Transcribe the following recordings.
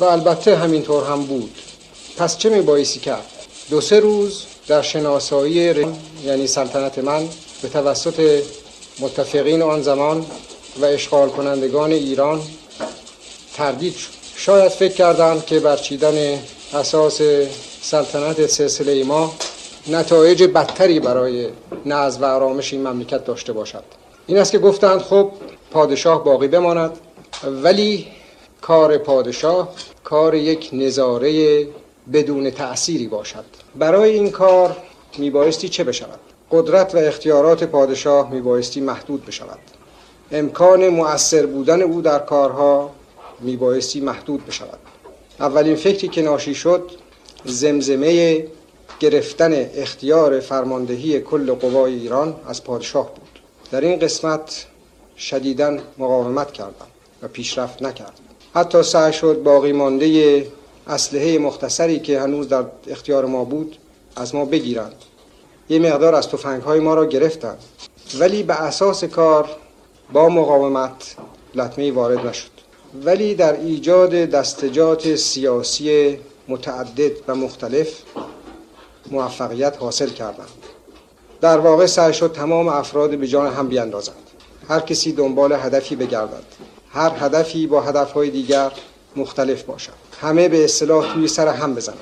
و البته همینطور هم بود. پس چه می بایستی کرد؟ دو سه روز در شناسایی یعنی سلطنت من به توسط متفقین آن زمان و اشغال کنندگان ایران تردید شد. شاید فکر کردند که برچیدن اساس سلطنت سلسله ما نتایج بدتری برای نظم و آرامش این مملکت داشته باشد. این است که گفتند خب پادشاه باقی بماند ولی کار پادشاه کار یک نظاره بدون تأثیری باشد. برای این کار میبایستی چه بشود؟ قدرت و اختیارات پادشاه میبایستی محدود بشود. امکان مؤثر بودن او در کارها میبایستی محدود بشود. اولین فکری که ناشی شد زمزمه گرفتن اختیار فرماندهی کل قوای ایران از پادشاه بود. در این قسمت شدیدا مقاومت کردم و پیشرفت نکرد حتی سعی شد باقی مانده اسلحه مختصری که هنوز در اختیار ما بود از ما بگیرند. یه مقدار از تفنگ های ما را گرفتند. ولی به اساس کار با مقاومت لطمه وارد نشد. ولی در ایجاد دستجات سیاسی متعدد و مختلف موفقیت حاصل کردند. در واقع سعی شد تمام افراد به جان هم بیاندازند. هر کسی دنبال هدفی بگردد. هر هدفی با هدفهای دیگر مختلف باشد. همه به اصطلاح توی سر هم بزنند.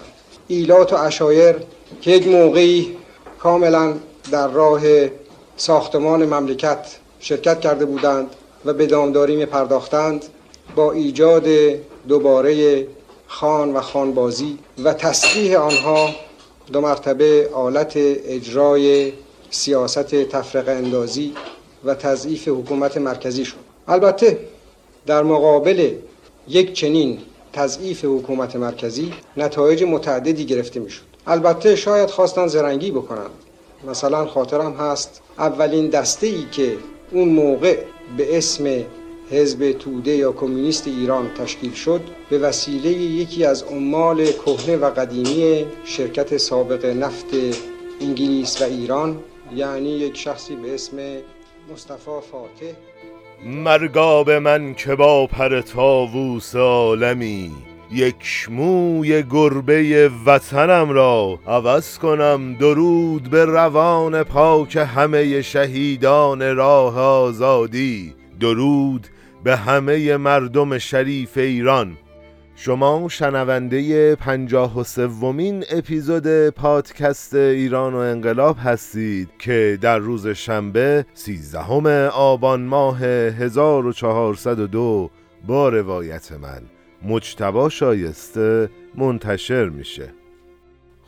ایلات و اشایر که یک موقعی کاملا در راه ساختمان مملکت شرکت کرده بودند و به دامداری می پرداختند با ایجاد دوباره خان و خانبازی و تصریح آنها دو مرتبه آلت اجرای سیاست تفرقه اندازی و تضعیف حکومت مرکزی شد. البته در مقابل یک چنین تضعیف حکومت مرکزی نتایج متعددی گرفته می‌شد. البته شاید خواستن زرنگی بکنند مثلا خاطرم هست اولین دسته ای که اون موقع به اسم حزب توده یا کمونیست ایران تشکیل شد به وسیله یکی از عمال کهنه و قدیمی شرکت سابق نفت انگلیس و ایران یعنی یک شخصی به اسم مصطفی فاتح. مرگاب من که با پر تاووس عالمی یک موی گربه وطنم را عوض کنم درود به روان پاک همه شهیدان راه آزادی درود به همه مردم شریف ایران. شما شنونده پنجاه و سومین اپیزود پادکست ایران و انقلاب هستید که در روز شنبه سیزدهم آبان ماه 1402 با روایت من مجتبا شایسته منتشر میشه.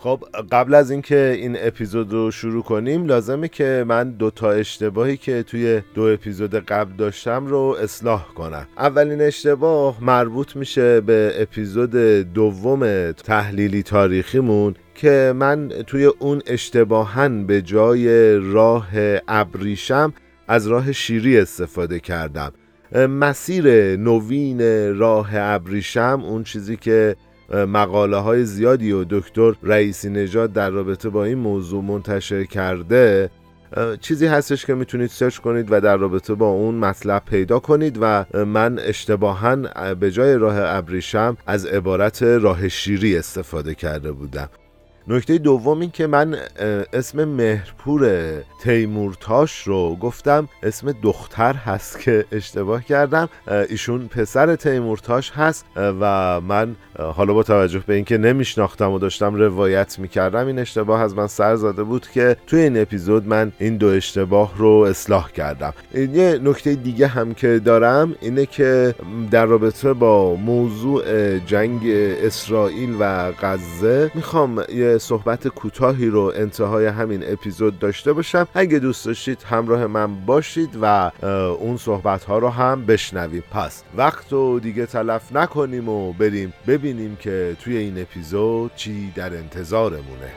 خب قبل از اینکه این اپیزود رو شروع کنیم لازمه که من دو تا اشتباهی که توی دو اپیزود قبل داشتم رو اصلاح کنم. اولین اشتباه مربوط میشه به اپیزود دوم تحلیلی تاریخیمون که من توی اون اشتباهن به جای راه ابریشم از راه شیری استفاده کردم. مسیر نوین راه ابریشم اون چیزی که مقاله های زیادی و دکتر رئیسی نژاد در رابطه با این موضوع منتشر کرده چیزی هستش که می‌تونید سرچ کنید و در رابطه با اون مطلب پیدا کنید و من اشتباها به جای راه ابریشم از عبارت راه شیری استفاده کرده بودم. نکته دوم این که من اسم مهرپور تیمورتاش رو گفتم اسم دختر هست که اشتباه کردم. ایشون پسر تیمورتاش هست و من حالا با توجه به اینکه نمیشناختم و داشتم روایت می‌کردم این اشتباه از من سر زده بود که توی این اپیزود من این دو اشتباه رو اصلاح کردم. یه نکته دیگه هم که دارم اینه که در رابطه با موضوع جنگ اسرائیل و غزه می‌خوام یه صحبت کوتاهی رو انتهای همین اپیزود داشته باشم. اگه دوست داشتید همراه من باشید و اون صحبت ها رو هم بشنویم. پس وقت رو دیگه تلف نکنیم و بریم ببینیم که توی این اپیزود چی در انتظارمونه.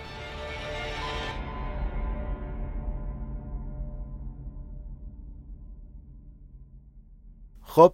خب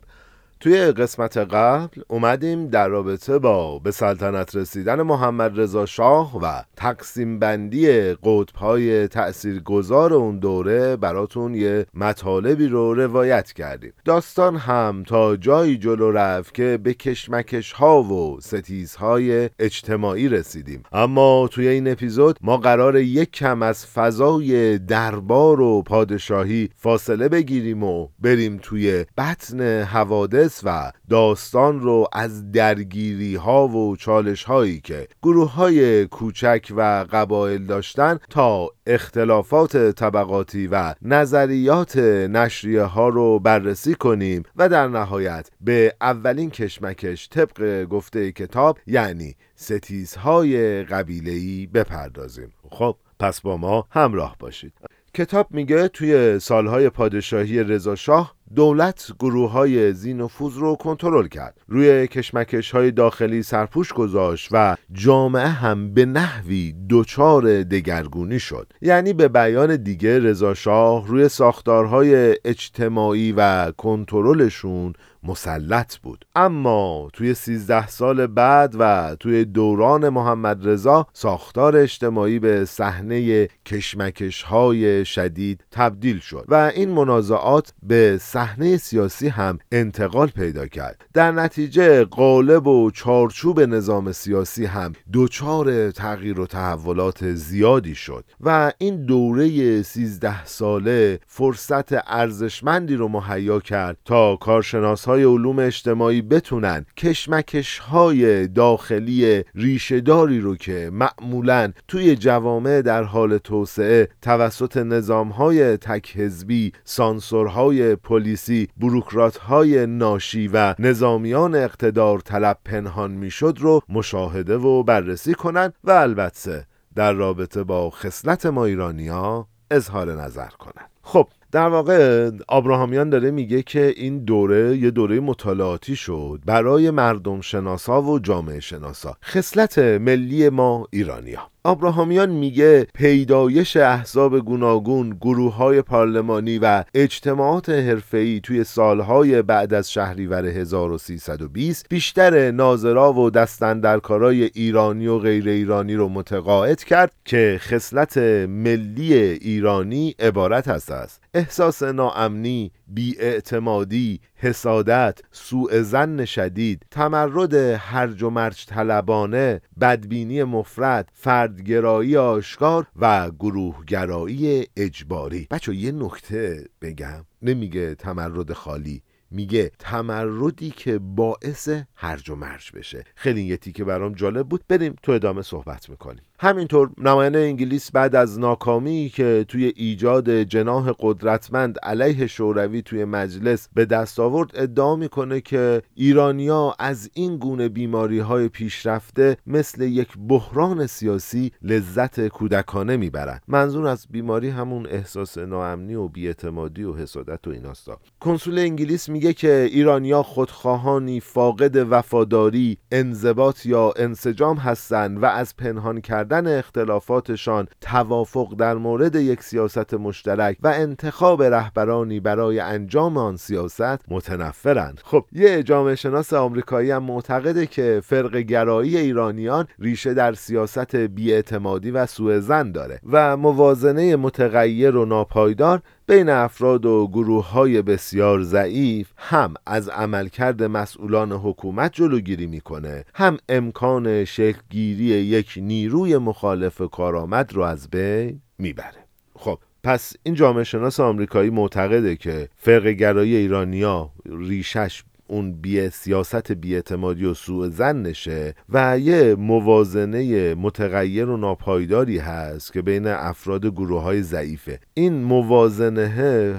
توی قسمت قبل اومدیم در رابطه با به سلطنت رسیدن محمد رضا شاه و تقسیم بندی قطبهای تأثیر گذار اون دوره براتون یه مطالبی رو روایت کردیم. داستان هم تا جایی جلو رفت که به کشمکش ها و ستیز های اجتماعی رسیدیم. اما توی این اپیزود ما قرار یک کم از فضای دربار و پادشاهی فاصله بگیریم و بریم توی بطن حوادث و داستان رو از درگیری ها و چالش هایی که گروه های کوچک و قبایل داشتن تا اختلافات طبقاتی و نظریات نشریه ها رو بررسی کنیم و در نهایت به اولین کشمکش طبق گفته کتاب یعنی ستیزهای قبیلهی بپردازیم. خب پس با ما همراه باشید. کتاب میگه توی سالهای پادشاهی رضاشاه دولت گروه های زینفوز رو کنترل کرد. روی کشمکش های داخلی سرپوش گذاشت و جامعه هم به نحوی دچار دگرگونی شد. یعنی به بیان دیگه رضاشاه روی ساختارهای اجتماعی و کنترلشون مسلط بود. اما توی 13 سال بعد و توی دوران محمد رضا ساختار اجتماعی به صحنه کشمکش های شدید تبدیل شد و این منازعات به صحنه سیاسی هم انتقال پیدا کرد. در نتیجه قالب و چارچوب نظام سیاسی هم دچار تغییر و تحولات زیادی شد و این دوره 13 ساله فرصت ارزشمندی رو مهیا کرد تا کارشناس های علوم اجتماعی بتونن کشمکش های داخلی ریشهداری رو که معمولا توی جوامع در حال توسعه توسط نظام های تک حزبی سانسورهای پلیسی بروکرات های ناشی و نظامیان اقتدار طلب پنهان می‌شد رو مشاهده و بررسی کنن و البته در رابطه با خصلت ما ایرانیا اظهار نظر کنن. خب در واقع آبراهامیان داره میگه که این دوره یه دوره مطالعاتی شد برای مردم شناسا و جامعه شناسا خصلت ملی ما ایرانیا آبراهامیان میگه پیدایش احزاب گوناگون گروه های پارلمانی و اجتماعات حرفه‌ای توی سالهای بعد از شهریور 1320 بیشتر ناظرا و دستندرکارای ایرانی و غیر ایرانی رو متقاعد کرد که خصلت ملی ایرانی عبارت هست. است احساس ناامنی، بیاعتمادی، حسادت، سوء زن شدید، تمرد هرج و مرج طلبانه، بدبینی مفرد، فردگرایی آشکار و گروهگرایی اجباری. بچه یه نکته بگم. نمیگه تمرد خالی میگه تمردی که باعث هرج و مرج بشه. خیلی یه تیکه برام جالب بود. بریم تو ادامه صحبت می‌کنیم. همینطور نماینده انگلیس بعد از ناکامی که توی ایجاد جناح قدرتمند علیه شوروی توی مجلس به دست آورد ادعا می‌کنه که ایرانیا از این گونه بیماری های پیشرفته مثل یک بحران سیاسی لذت کودکانه می‌برند. منظور از بیماری همون احساس ناامنی و بیاعتمادی و حسادت و ایناستا. کنسول انگلیس میگه که ایرانیا خودخواهانی فاقد وفاداری انضباط یا انسجام هستند و از پنهان کردن کردن اختلافاتشان توافق در مورد یک سیاست مشترک و انتخاب رهبرانی برای انجام آن سیاست متنفرند. خب یه جامعه شناس آمریکایی هم معتقده که فرق گرایی ایرانیان ریشه در سیاست بیاعتمادی و سوء زن داره و موازنه متغیر و ناپایدار بین افراد و گروه های بسیار ضعیف هم از عملکرد مسئولان حکومت جلوگیری می‌کنه هم امکان شکلگیری یک نیروی مخالف کارآمد رو از بین می‌بره. خب پس این جامعه شناس آمریکایی معتقده که فرق گرایی ایرانیا ریشش اون بی سیاست بیاعتمادی و سوء زنشه و یه موازنه متغیر و ناپایداری هست که بین افراد گروه های ضعیفه. این موازنه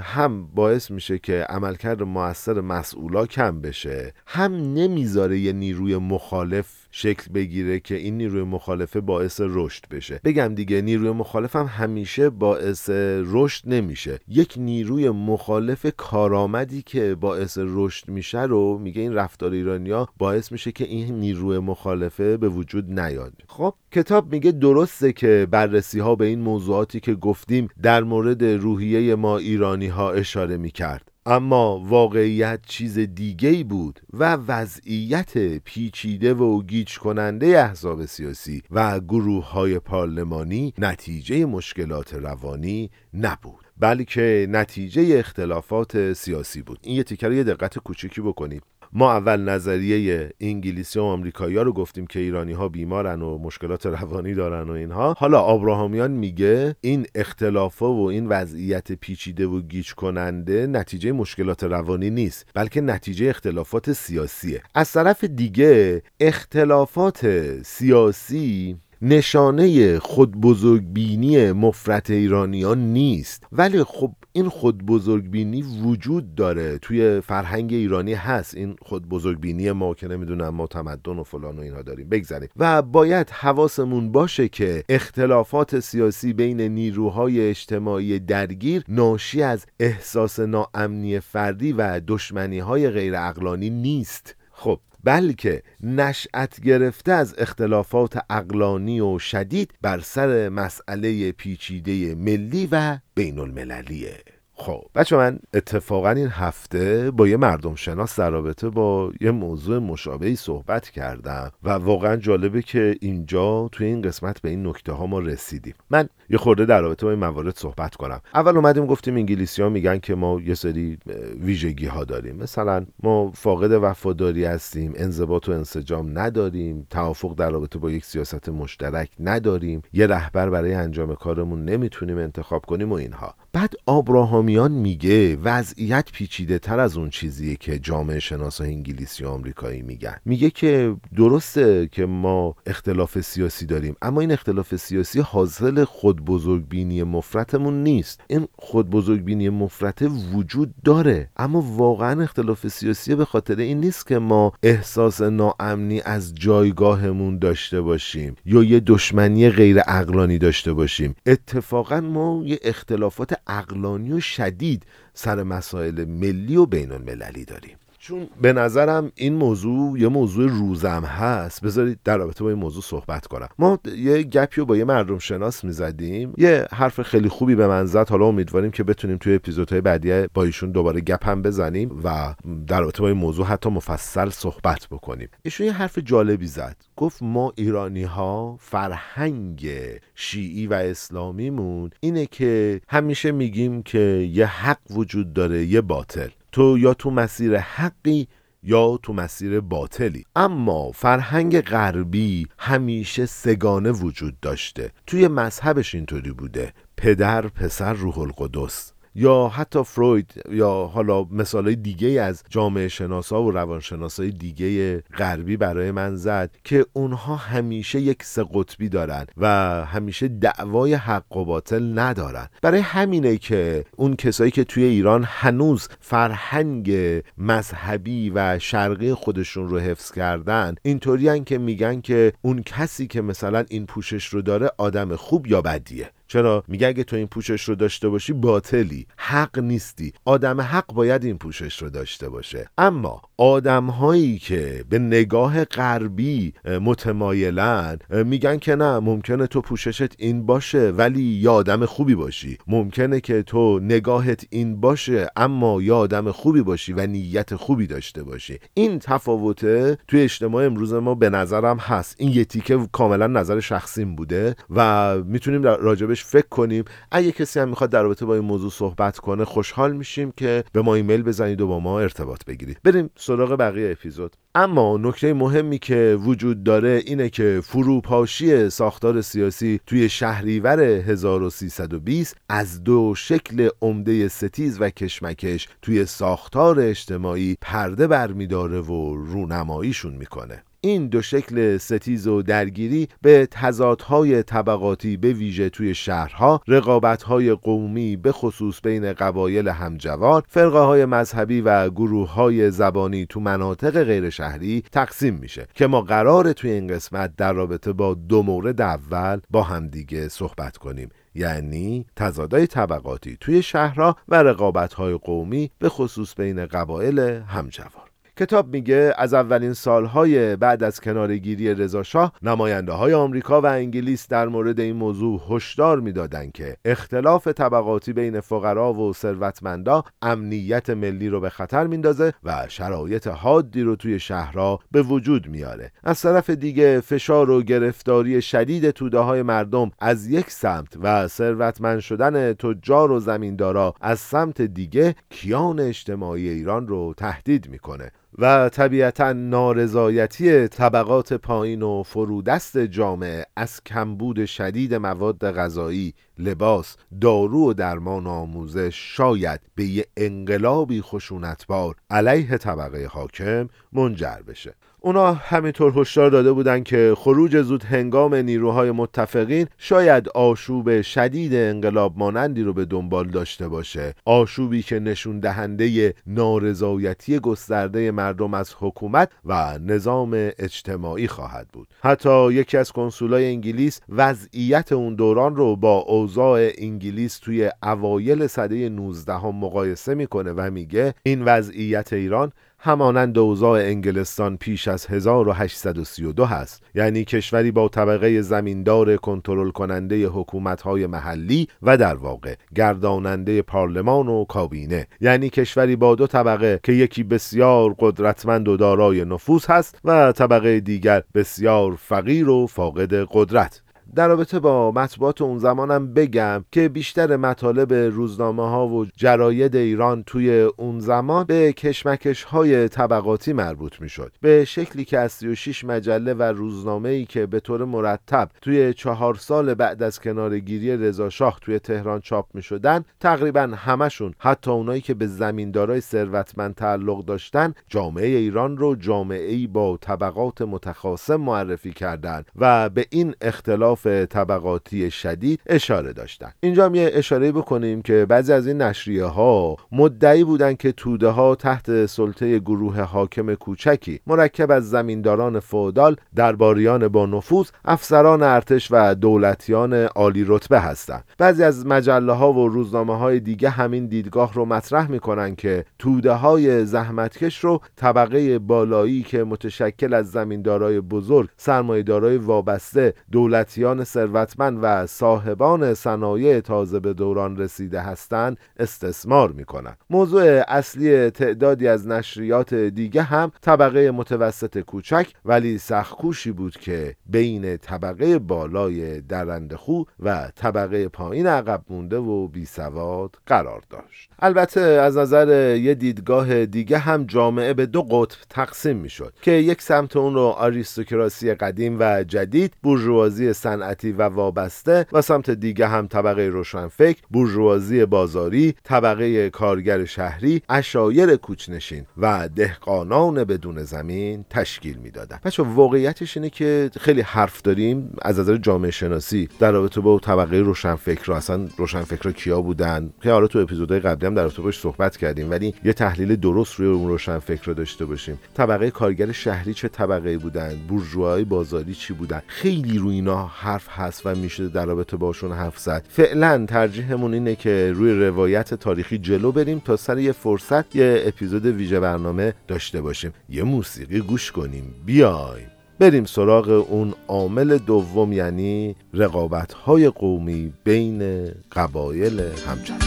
هم باعث میشه که عملکرد موثر مسئولا کم بشه. هم نمی‌ذاره یه نیروی مخالف شکل بگیره که این نیروی مخالفه باعث رشد بشه. بگم دیگه نیروی مخالف هم همیشه باعث رشد نمیشه. یک نیروی مخالف کارآمدی که باعث رشد میشه رو میگه این رفتار ایرانیا باعث میشه که این نیروی مخالفه به وجود نیاد. خب کتاب میگه درسته که بررسی ها به این موضوعاتی که گفتیم در مورد روحیه ما ایرانی ها اشاره می‌کرد. اما واقعیت چیز دیگه بود و وضعیت پیچیده و گیج کننده احزاب سیاسی و گروه های پارلمانی نتیجه مشکلات روانی نبود بلکه نتیجه اختلافات سیاسی بود. این یه تیکر یه دقت کوچکی بکنیم ما اول نظریه انگلیسی و آمریکایی رو گفتیم که ایرانی ها بیمارن و مشکلات روانی دارن و اینها. حالا آبراهامیان میگه این اختلافا و این وضعیت پیچیده و گیج کننده نتیجه مشکلات روانی نیست بلکه نتیجه اختلافات سیاسیه. از طرف دیگه اختلافات سیاسی نشانه خود بزرگبینی مفرت ایرانیان نیست. ولی خب این خود بزرگبینی وجود داره. توی فرهنگ ایرانی هست این خود بزرگبینی ما که نمی‌دونم ما تمدن و فلان و اینها داریم. بگذاریم. و باید حواسمون باشه که اختلافات سیاسی بین نیروهای اجتماعی درگیر ناشی از احساس ناامنی فردی و دشمنی های غیر اقلانی نیست. خب بلکه نشأت گرفته از اختلافات اقلانی و شدید بر سر مسئله پیچیده ملی و بین المللیه خب. بچه من اتفاقا این هفته با یه مردم شناس در رابطه با یه موضوع مشابهی صحبت کردم و واقعا جالبه که اینجا توی این قسمت به این نکته ها ما رسیدیم. من یه خورده در رابطه با این موارد صحبت کنم. اول اومدیم گفتیم انگلیسی ها میگن که ما یه سری ویژگی ها داریم. مثلا ما فاقد وفاداری هستیم انضباط و انسجام نداریم توافق در رابطه با یک سیاست مشترک نداریم یه رهبر برای انجام کارمون نمی‌تونیم انتخاب کنیم و اینها. بعد آبراهامیان میگه وضعیت پیچیده تر از اون چیزیه که جامعه شناس انگلیسی و آمریکایی میگن. میگه که درسته که ما اختلاف سیاسی داریم اما این اختلاف سیاسی حاصل خود بزرگبینی مفرتمون نیست. این خود بزرگبینی مفرت وجود داره اما واقعا اختلاف سیاسی به خاطر این نیست که ما احساس ناامنی از جایگاهمون داشته باشیم یا یه دشمنی غیر اقلانی داشته باشیم. اتفاقا ما یه اختلافات اقلانی و شدید سر مسائل ملی و بین المللی داریم. چون به نظرم این موضوع یه موضوع روزم هست. بذارید در رابطه با این موضوع صحبت کنم. ما یه گپی رو با یه مردم شناس می‌زدیم. یه حرف خیلی خوبی به من زد. حالا امیدواریم که بتونیم توی اپیزودهای بعدی با ایشون دوباره گپ هم بزنیم و در رابطه با این موضوع حتی مفصل صحبت بکنیم. ایشون یه حرف جالبی زد. گفت ما ایرانی ها فرهنگ شیعی و اسلامیمون اینه که همیشه میگیم که یه حق وجود داره یه باطل. تو یا تو مسیر حقی یا تو مسیر باطلی. اما فرهنگ غربی همیشه سگانه وجود داشته. توی مذهبش اینطوری بوده. پدر پسر روح القدس. یا حتی فروید یا حالا مثالهای دیگه از جامعه شناسا و روانشناسای دیگه غربی برای من زد که اونها همیشه یک سه قطبی دارن و همیشه دعوای حق و باطل ندارن. برای همینه که اون کسایی که توی ایران هنوز فرهنگ مذهبی و شرقی خودشون رو حفظ کردن اینطوری که میگن که اون کسی که مثلا این پوشش رو داره آدم خوب یا بدیه. چرا؟ میگه اگه تو این پوشش رو داشته باشی باطلی. حق نیستی. آدم حق باید این پوشش رو داشته باشه. اما آدم هایی که به نگاه غربی متمایلن میگن که نه ممکنه تو پوششت این باشه ولی یا آدم خوبی باشی. ممکنه که تو نگاهت این باشه اما یا آدم خوبی باشی و نیت خوبی داشته باشی. این تفاوته توی اجتماع امروز ما به نظرم هست. این یه تیکه کاملا نظر شخصیم بوده و می‌تونیم راجبش فکر کنیم. اگه کسی هم می‌خواد در رابطه با این موضوع صحبت کنه خوشحال میشیم که به ما ایمیل بزنید و با ما ارتباط بگیرید. بریم سراغ بقیه اپیزود. اما نکته مهمی که وجود داره اینه که فروپاشی ساختار سیاسی توی شهریور 1320 از دو شکل عمده ستیز و کشمکش توی ساختار اجتماعی پرده برمیداره و رونماییشون می‌کنه. این دو شکل ستیز و درگیری به تضادهای طبقاتی به ویژه توی شهرها رقابتهای قومی به خصوص بین قبایل همجوار فرقه های مذهبی و گروه های زبانی تو مناطق غیر شهری تقسیم میشه که ما قرار توی این قسمت در رابطه با دو مورد اول با همدیگه صحبت کنیم. یعنی تضادهای طبقاتی توی شهرها و رقابتهای قومی به خصوص بین قبایل همجوار کتاب میگه از اولین سالهای بعد از کنارگیری رضاشاه نماینده های آمریکا و انگلیس در مورد این موضوع هشدار می‌دادند که اختلاف طبقاتی بین فقرا و ثروتمندا امنیت ملی رو به خطر میندازه و شرایط حادی رو توی شهرها به وجود میاره. از طرف دیگه فشار و گرفتاری شدید توده های مردم از یک سمت و ثروتمند شدن تجار و زمیندارا از سمت دیگه کیان اجتماعی ایران رو تهدید می‌کنه. و طبیعتا نارضایتی طبقات پایین و فرودست جامعه از کمبود شدید مواد غذایی، لباس، دارو و درمان و آموزش شاید به یه انقلابی خشونتبار علیه طبقه حاکم منجر بشه. اونا همینطور هشدار داده بودند که خروج زود هنگام نیروهای متفقین شاید آشوب شدید انقلاب مانندی رو به دنبال داشته باشه. آشوبی که نشون دهنده نارضایتی گسترده مردم از حکومت و نظام اجتماعی خواهد بود. حتی یکی از کنسولای انگلیس وضعیت اون دوران رو با اوضاع انگلیس توی اوایل سده 19 هم مقایسه می‌کنه و میگه این وضعیت ایران همانند اوضاع انگلستان پیش از 1832 هست. یعنی کشوری با طبقه زمیندار کنترل کننده حکومت‌های محلی و در واقع گرداننده پارلمان و کابینه. یعنی کشوری با دو طبقه که یکی بسیار قدرتمند و دارای نفوذ هست و طبقه دیگر بسیار فقیر و فاقد قدرت. در رابطه با مطبوعات اون زمانم بگم که بیشتر مطالب روزنامه ها و جراید ایران توی اون زمان به کشمکش های طبقاتی مربوط می شد به شکلی که از 36 مجله و روزنامه ای که به طور مرتب توی چهار سال بعد از کنارگیری رضا شاه توی تهران چاپ می شدن تقریبا همشون حتی اونایی که به زمیندارای ثروتمند تعلق داشتن جامعه ایران رو جامعه ای با طبقات متخاصم معرفی کردند و به این اختلاف طبقاتی شدید اشاره داشتن. اینجا یه اشاره بکنیم که بعضی از این نشریه ها مدعی بودند که توده ها تحت سلطه گروه حاکم کوچکی مرکب از زمینداران فودال درباریان با نفوذ افسران ارتش و دولتیان عالی رتبه هستند. بعضی از مجله ها و روزنامه های دیگه همین دیدگاه رو مطرح می‌کنن که توده های زحمتکش رو طبقه بالایی که متشکل از زمیندارای بزرگ سرمایه‌دارای وابسته دولتیان ثروتمند و صاحبان صنایع تازه به دوران رسیده هستند استثمار می کنند. موضوع اصلی تعدادی از نشریات دیگه هم طبقه متوسط کوچک ولی سخکوشی بود که بین طبقه بالای درندخو و طبقه پایین عقب مونده و بی سواد قرار داشت البته از نظر یه دیدگاه دیگه هم جامعه به دو قطب تقسیم می شد که یک سمت اون رو آریستوکراسی قدیم و جدید بورژوازی صنعتی و وابسته و سمت دیگه هم طبقه روشنفکر بورژوازی بازاری طبقه کارگر شهری اشایر کوچنشین و دهقانان بدون زمین تشکیل می‌دادن بچه واقعیتش اینه که خیلی حرف داریم از نظر جامعه شناسی در رابطه با طبقه روشنفکر. اصلا روشنفکر کیا بودن؟ که حالا تو اپیزودهای قبلی هم در رابطه باش صحبت کردیم ولی یه تحلیل درست روی اون روشنفکر رو داشته باشیم. طبقه کارگر شهری چه طبقه بودن؟ بورژوای بازاری چی بودن؟ خیلی روی اینا حرف هست و میشه در رابطه باشون حرف زد. فعلا ترجیحمون اینه که روی روایت تاریخی جلو بریم تا سر یه فرصت یه اپیزود ویژه برنامه داشته باشیم. یه موسیقی گوش کنیم. بیایم. بریم سراغ اون عامل دوم یعنی رقابت های قومی بین قبایل همچنان.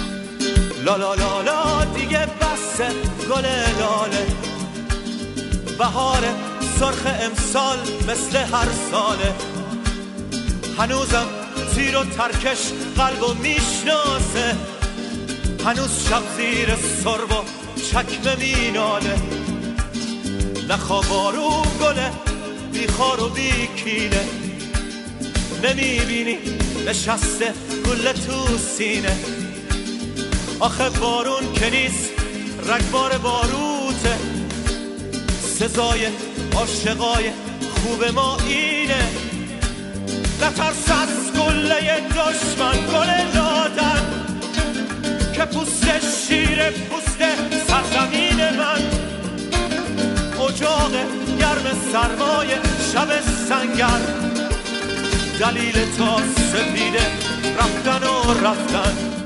لا لا لا لا دیگه بس گل لاله. بهار سرخ امسال مثل هر ساله. هنوزم زیر و ترکش قلب و می‌شناسه. هنوز شب زیر سرب و چکمه میناله. نخوابارو گله بیخار و بیکینه نمی‌بینی نشسته گل تو سینه. آخه بارون که نیست رگبار باروته. سزای عاشقای خوب ما اینه. نترس از گله دشمن گل لادن که پوست شیر پوست سرزمین من. اجاق گرم سرمای شب سنگر دلیل تا سپیده رفتن و رفتن.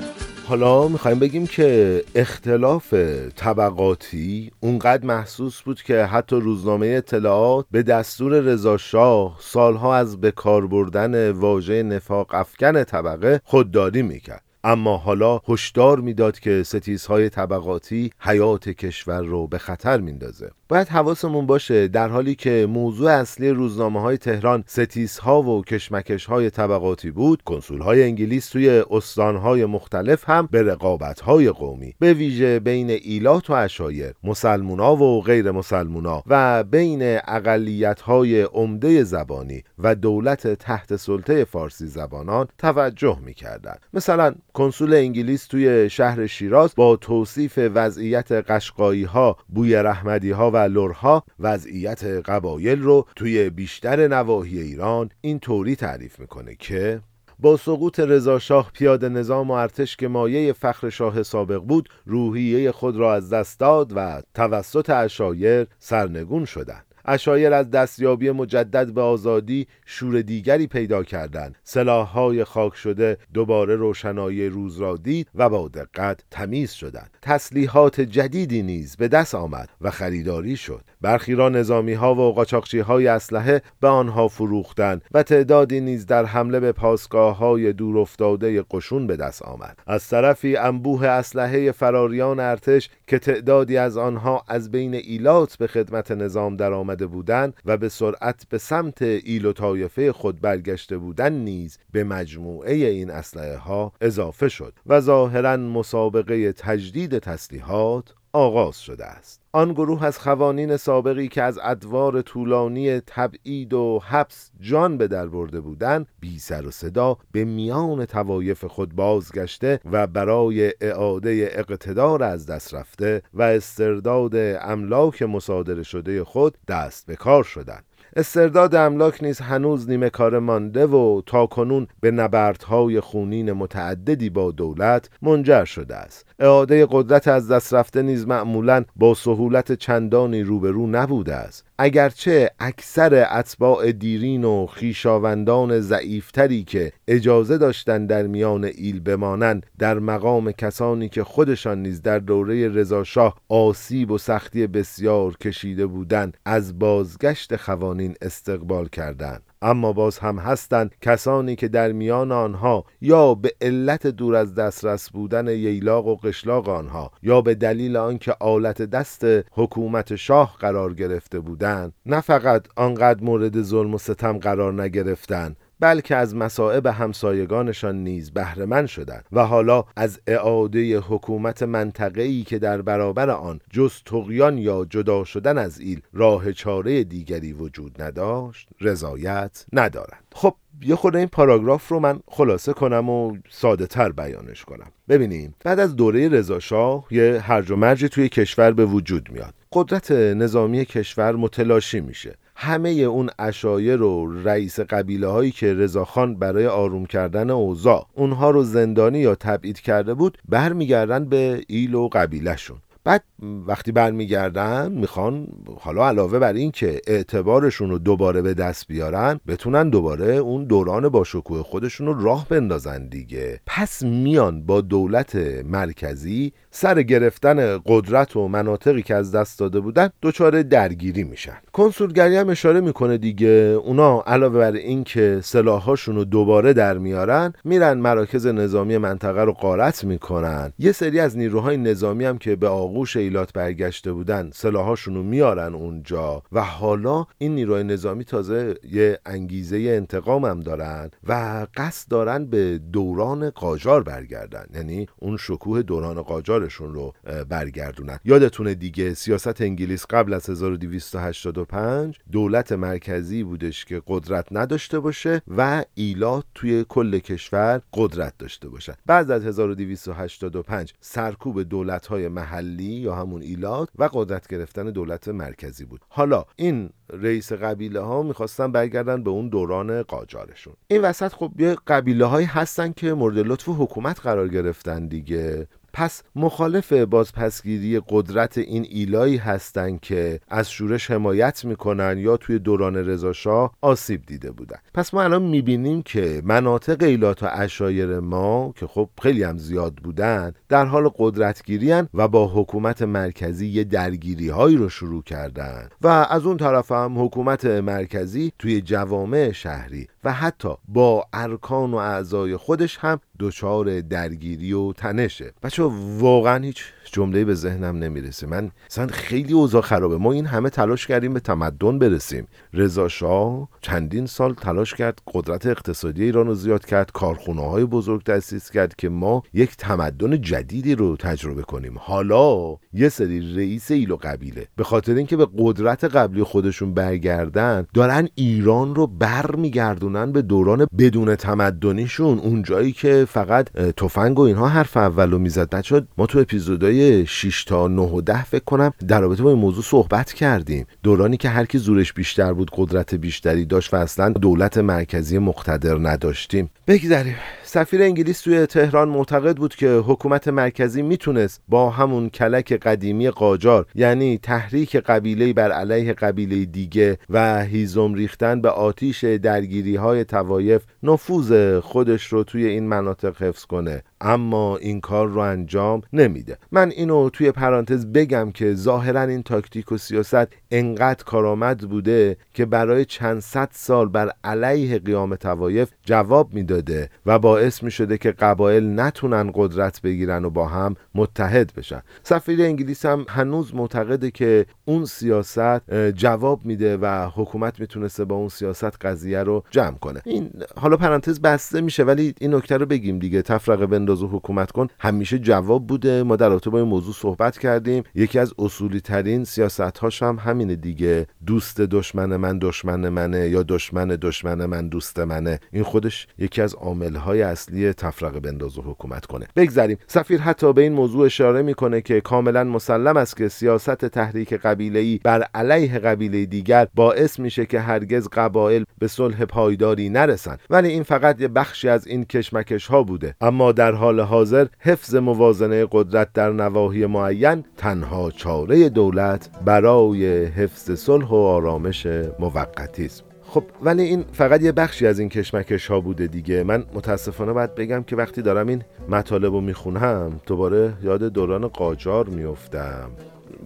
حالا می‌خوایم بگیم که اختلاف طبقاتی اونقدر محسوس بود که حتی روزنامه اطلاعات به دستور رضا شاه سالها از به کار بردن واژه نفاق افکن طبقه خودداری می‌کرد. اما حالا هشدار می‌داد که ستیزهای طبقاتی حیات کشور رو به خطر میندازه. باید حواسمون باشه در حالی که موضوع اصلی روزنامه های تهران ستیزها و کشمکش های طبقاتی بود کنسول های انگلیس توی استانهای مختلف هم به رقابت های قومی به ویژه بین ایلات و اشایر مسلمونا و غیر مسلمونا و بین اقلیت های عمده زبانی و دولت تحت سلطه فارسی زبانان توجه می‌کردند. مثلا کنسول انگلیس توی شهر شیراز با توصیف وضعیت قشقایی ها بوی رحمدی ها و لرها وضعیت قبایل رو توی بیشتر نواحی ایران این طوری تعریف می‌کنه که با سقوط رضاشاه پیاده نظام و ارتش که مایه فخر شاه سابق بود روحیه خود را از دست داد و توسط اشایر سرنگون شدند. اشایر از دستیابی مجدد به آزادی شور دیگری پیدا کردند. سلاحهای خاک شده دوباره روشنایی روز را دید و با دقت تمیز شدند. تسلیحات جدیدی نیز به دست آمد و خریداری شد. برخی را نظامی ها و قاچاقچی های اسلحه به آنها فروختند و تعدادی نیز در حمله به پاسگاه های دور افتاده قشون به دست آمد. از طرفی انبوه اسلحه فراریان ارتش که تعدادی از آنها از بین ایلات به خدمت نظام درآمده بودند و به سرعت به سمت ایل و طایفه خود برگشته بودند نیز به مجموعه این اسلحه ها اضافه شد و ظاهرا مسابقه تجدید تسلیحات آغاز شده است. آن گروه از خوانین سابقی که از ادوار طولانی تبعید و حبس جان به در برده بودند بی سر و صدا به میان توایف خود بازگشته و برای اعاده اقتدار از دست رفته و استرداد املاک مصادره شده خود دست به کار شدند. استرداد املاک نیز هنوز نیمه کار مانده و تا کنون به نبردهای خونین متعددی با دولت منجر شده است. اعاده قدرت از دست رفته نیز معمولا با سهولت چندانی روبرو نبوده است. اگرچه اکثر اتباع دیرین و خیشاوندان ضعیفتری که اجازه داشتند در میان ایل بمانند در مقام کسانی که خودشان نیز در دوره رضاشاه آسیب و سختی بسیار کشیده بودند از بازگشت خوانین استقبال کردند. اما باز هم هستند کسانی که در میان آنها یا به علت دور از دسترس بودن ییلاق و قشلاق آنها یا به دلیل آنکه آلت دست حکومت شاه قرار گرفته بودند نه فقط آنقدر مورد ظلم و ستم قرار نگرفتند بلکه از مصائب همسایگانشان نیز بهرهمند شدند و حالا از اعاده حکومت منطقه‌ای که در برابر آن جز تقیان یا جدا شدن از ایل راه چاره دیگری وجود نداشت رضایت ندارند خب یه خود این پاراگراف رو من خلاصه کنم و ساده تر بیانش کنم. ببینیم بعد از دوره رضاشاه یه هرج و مرجی توی کشور به وجود میاد. قدرت نظامی کشور متلاشی میشه. همه اون اشایر و رئیس قبیله هایی که رضاخان برای آروم کردن اوضاع اونها رو زندانی یا تبعید کرده بود برمیگردن به ایل و قبیلهشون. بعد وقتی برمیگردن می‌خوان حالا علاوه بر این که اعتبارشون رو دوباره به دست بیارن بتونن دوباره اون دوران با شکوه خودشون رو راه بندازن دیگه. پس میان با دولت مرکزی سر گرفتن قدرت و مناطقی که از دست داده بودن دچار درگیری میشن. کنسولگری هم اشاره می‌کنه دیگه. اونا علاوه بر این که سلاحاشون رو دوباره در میارن میرن مراکز نظامی منطقه رو قارت می‌کنن. یه سری از نیروهای نظامی هم که به آغوش ایلات برگشته بودن سلاحاشون رو میارن اونجا. و حالا این نیروهای نظامی تازه یه انگیزه انتقام هم دارن و قصد دارن به دوران قاجار برگردن. یعنی اون شکوه دوران قاجارشون رو برگردونن. یادتونه دیگه سیاست انگلیس قبل از 1285 دولت مرکزی بودش که قدرت نداشته باشه و ایلات توی کل کشور قدرت داشته باشه بعد از 1285 سرکوب دولت های محلی یا همون ایلات و قدرت گرفتن دولت مرکزی بود. حالا این رئیس قبیله ها می‌خواستن برگردن به اون دوران قاجارشون. این وسط خب یه قبیله هایی هستن که مورد لطف حکومت قرار گرفتن دیگه. پس مخالف بازپسگیری قدرت این ایلایی هستند که از شورش حمایت می‌کنن یا توی دوران رضاشاه آسیب دیده بودن. پس ما الان می‌بینیم که مناطق ایلات و اشایر ما که خب خیلی هم زیاد بودن در حال قدرتگیری و با حکومت مرکزی یه درگیری هایی رو شروع کردن. و از اون طرف هم حکومت مرکزی توی جوامع شهری و حتی با ارکان و اعضای خودش هم دچار درگیری و تنشه. بچه واقعا هیچ جمله به ذهنم نمی‌رسه. من مثلا خیلی اوضاع خرابه. ما این همه تلاش کردیم به تمدن برسیم. رضا شاه چندین سال تلاش کرد قدرت اقتصادی ایران رو زیاد کرد کارخونه های بزرگ تأسیس کرد که ما یک تمدن جدیدی رو تجربه کنیم. حالا یه سری رئیس ایل و قبیله به خاطر اینکه به قدرت قبلی خودشون برگردن دارن ایران رو برمیگردونن به دوران بدون تمدنیشون اونجایی که فقط تفنگ و اینها حرف اولو می‌زد. بچه ما تو اپیزودهای 6 تا 9 و 10 فکر کنم در رابطه با این موضوع صحبت کردیم. دورانی که هر کی زورش بیشتر بود قدرت بیشتری داشت و اصلا دولت مرکزی مقتدر نداشتیم. بگذریم. سفیر انگلیس توی تهران معتقد بود که حکومت مرکزی می‌تونست با همون کلک قدیمی قاجار یعنی تحریک قبیله بر علیه قبیله دیگه و هیزم ریختن به آتیش درگیری های توایف نفوذ خودش رو توی این مناطق حفظ کنه. اما این کار رو انجام نمیده. من اینو توی پرانتز بگم که ظاهرا این تاکتیک و سیاست انقدر کارآمد بوده که برای چند صد سال بر علیه قیام توایف جواب می‌داده و باعث می شده که قبایل نتونن قدرت بگیرن و با هم متحد بشن. سفیر انگلیس هم هنوز معتقده که اون سیاست جواب میده و حکومت می‌تونسته با اون سیاست قضیه رو جمع کنه. این حالا پرانتز بسته میشه ولی این نکته رو بگیم دیگه. تفرقه بنداز و حکومت کن همیشه جواب بوده. ما در رابطه با این موضوع صحبت کردیم. یکی از اصولی ترین سیاست هاش هم همینه دیگه. دوست دشمن من دشمن منه یا دشمن دشمن من دوست منه. این خودش یکی از عامل های اصلی تفرقه بنداز و حکومت کنه. بگذریم. سفیر حتی به این موضوع اشاره می‌کنه که کاملا مسلم است که سیاست تحریک قبیله بر علیه قبیله دیگر باعث میشه که هرگز قبایل به صلح پایداری نرسن ولی این فقط یه بخشی از این کشمکش ها بوده. اما در حال حاضر حفظ موازنه قدرت در نواحی معین تنها چاره دولت برای حفظ صلح و آرامش موقتی است خب ولی این فقط یه بخشی از این کشمکش ها بوده دیگه. من متاسفانه باید بگم که وقتی دارم این مطالب رو می‌خونم دوباره یاد دوران قاجار میفتم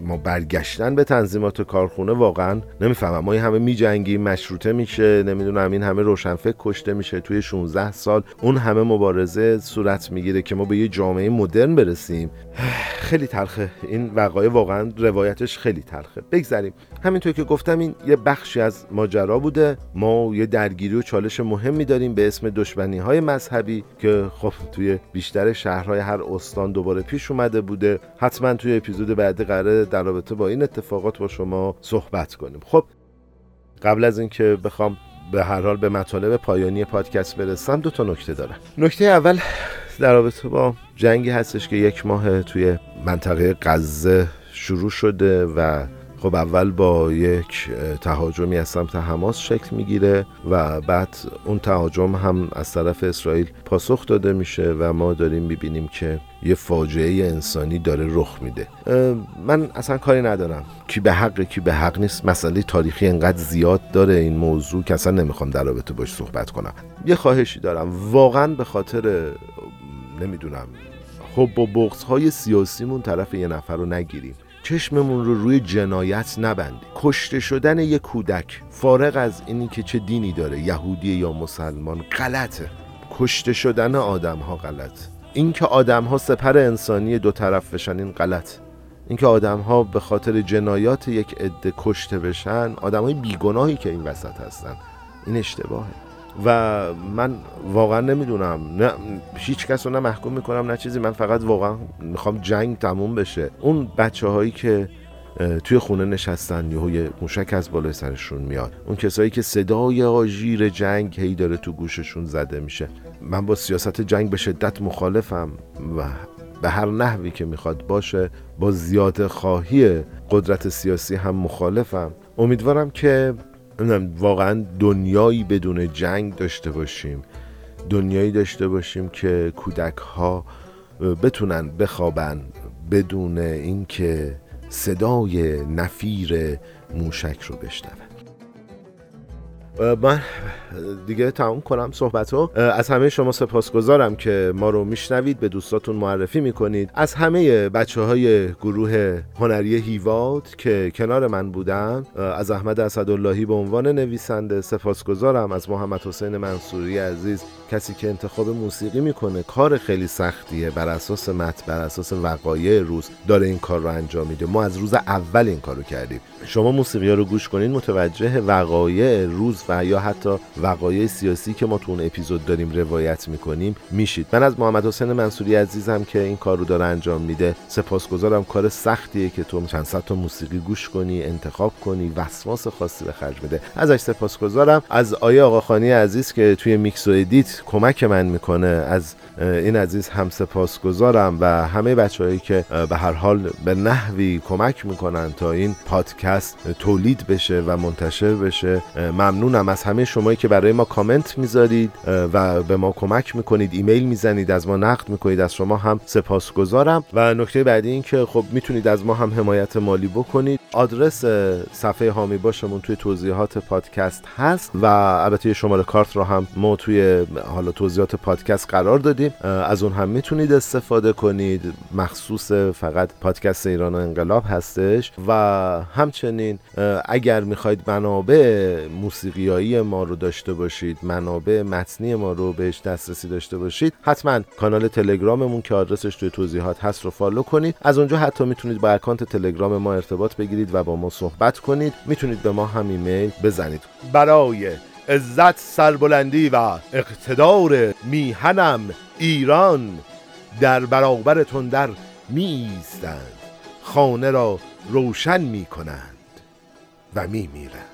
ما برگشتن به تنظیمات کارخونه واقعا نمی‌فهمم. ما این همه میجنگیم مشروطه میشه نمی‌دونم این همه روشنفکر کشته میشه توی 16 سال. اون همه مبارزه صورت می‌گیره که ما به یه جامعه مدرن برسیم. خیلی تلخه. این وقایع واقعا روایتش خیلی تلخه. بگذریم. همینطور که گفتم این یه بخشی از ماجرا بوده. ما یه درگیری و چالش مهمی داریم به اسم دشمنی های مذهبی که خب توی بیشتر شهرهای هر استان دوباره پیش اومده بوده. حتما توی اپیزود بعدی قراره در رابطه با این اتفاقات با شما صحبت کنیم. خب قبل از اینکه بخوام به هر حال به مطالب پایانی پادکست برسم دو تا نکته دارم. نکته اول در رابطه با جنگی هستش که یک ماه توی منطقه غزه شروع شده و خب اول با یک تهاجمی از سمت حماس شکل می‌گیره و بعد اون تهاجم هم از طرف اسرائیل پاسخ داده میشه و ما داریم می‌بینیم که یه فاجعه انسانی داره رخ میده. من اصلا کاری ندارم. کی به حق کی به حق نیست. مسئله تاریخی انقدر زیاد داره این موضوع که اصلا نمی‌خوام در رابطه باش صحبت کنم. یه خواهشی دارم. واقعا به خاطر نمی‌دونم حب و بغض های سیاسیمون طرف یه نفر رو نگیریم. چشممون رو روی جنایت نبندیم کشته شدن یک کودک فارغ از اینی که چه دینی داره یهودی یا مسلمان غلطه. کشته شدن آدم ها غلط. اینکه آدم ها سپر انسانی دو طرف بشن این غلط. اینکه آدم ها به خاطر جنایات یک عده کشته بشن آدم های بیگناهی که این وسط هستن. این اشتباهه. و من واقعا نمی‌دونم. نه هیچ کس رو نه محکوم می‌کنم نه چیزی. من فقط واقعا می‌خوام جنگ تموم بشه. اون بچه هایی که توی خونه نشستن یه موشک از بالای سرشون میاد. اون کسایی که صدای آژیر جنگ هی داره تو گوششون زده میشه. من با سیاست جنگ به شدت مخالفم و به هر نحوی که می‌خواد باشه با زیاده خواهی قدرت سیاسی هم مخالفم. امیدوارم که واقعا دنیایی بدون جنگ داشته باشیم. دنیایی داشته باشیم که کودک ها بتونن بخوابن بدون اینکه صدای نفیر موشک رو بشنون. من دیگه تمام کنم صحبت رو از همه شما سپاسگزارم که ما رو میشنوید به دوستاتون معرفی می‌کنید. از همه بچه های گروه هنری هیواد که کنار من بودن از احمد اسداللهی به عنوان نویسنده سپاسگزارم. از محمد حسین منصوری عزیز. کسی که انتخاب موسیقی می‌کنه کار خیلی سختیه. بر اساس مت بر اساس وقایع روز داره این کار رو انجام میده. ما از روز اول این کار رو کردیم. شما موسیقی ها رو گوش کنین متوجه وقایع روز و یا حتی وقایع سیاسی که ما تو اون اپیزود داریم روایت می‌کنیم میشید. من از محمد حسین منصوری عزیزم که این کار رو داره انجام میده سپاسگزارم. کار سختیه که تو چند صد تا موسیقی گوش کنی انتخاب کنی وسواس خاصی به خرج میده ازش سپاسگزارم. از آیه آقاخانی عزیز که توی میکس و edit کمک من می‌کنه. از این عزیز هم سپاسگزارم و همه بچههایی که به هر حال به نحوی کمک می‌کنن تا این پادکست تولید بشه و منتشر بشه. ممنونم از همه شمایی که برای ما کامنت می‌ذارید و به ما کمک می‌کنید. ایمیل می‌زنید از ما نقد می‌کنید. از شما هم سپاسگزارم. و نکته بعدی این که خب می‌تونید از ما هم حمایت مالی بکنید. آدرس صفحه هامی باشمون توی توضیحات پادکست هست و البته شماره کارت رو هم ما توی حالا توضیحات پادکست قرار دادیم. از اون هم می‌تونید استفاده کنید. مخصوص فقط پادکست ایران انقلاب هستش. و همچنین اگر می‌خواید منابع موسیقیایی ما رو داشته باشید منابع متنی ما رو بهش دسترسی داشته باشید حتما کانال تلگراممون که آدرسش توی توضیحات هست رو follow کنید. از اونجا حتی می‌تونید با اکانت تلگرام ما ارتباط بگیرید و با ما صحبت کنید. می‌تونید به ما هم ایمیل بزنید. برای عزت سربلندی و اقتدار میهنم ایران در برابرتون در میستند خانه را روشن می‌کنند و میمیرند. راه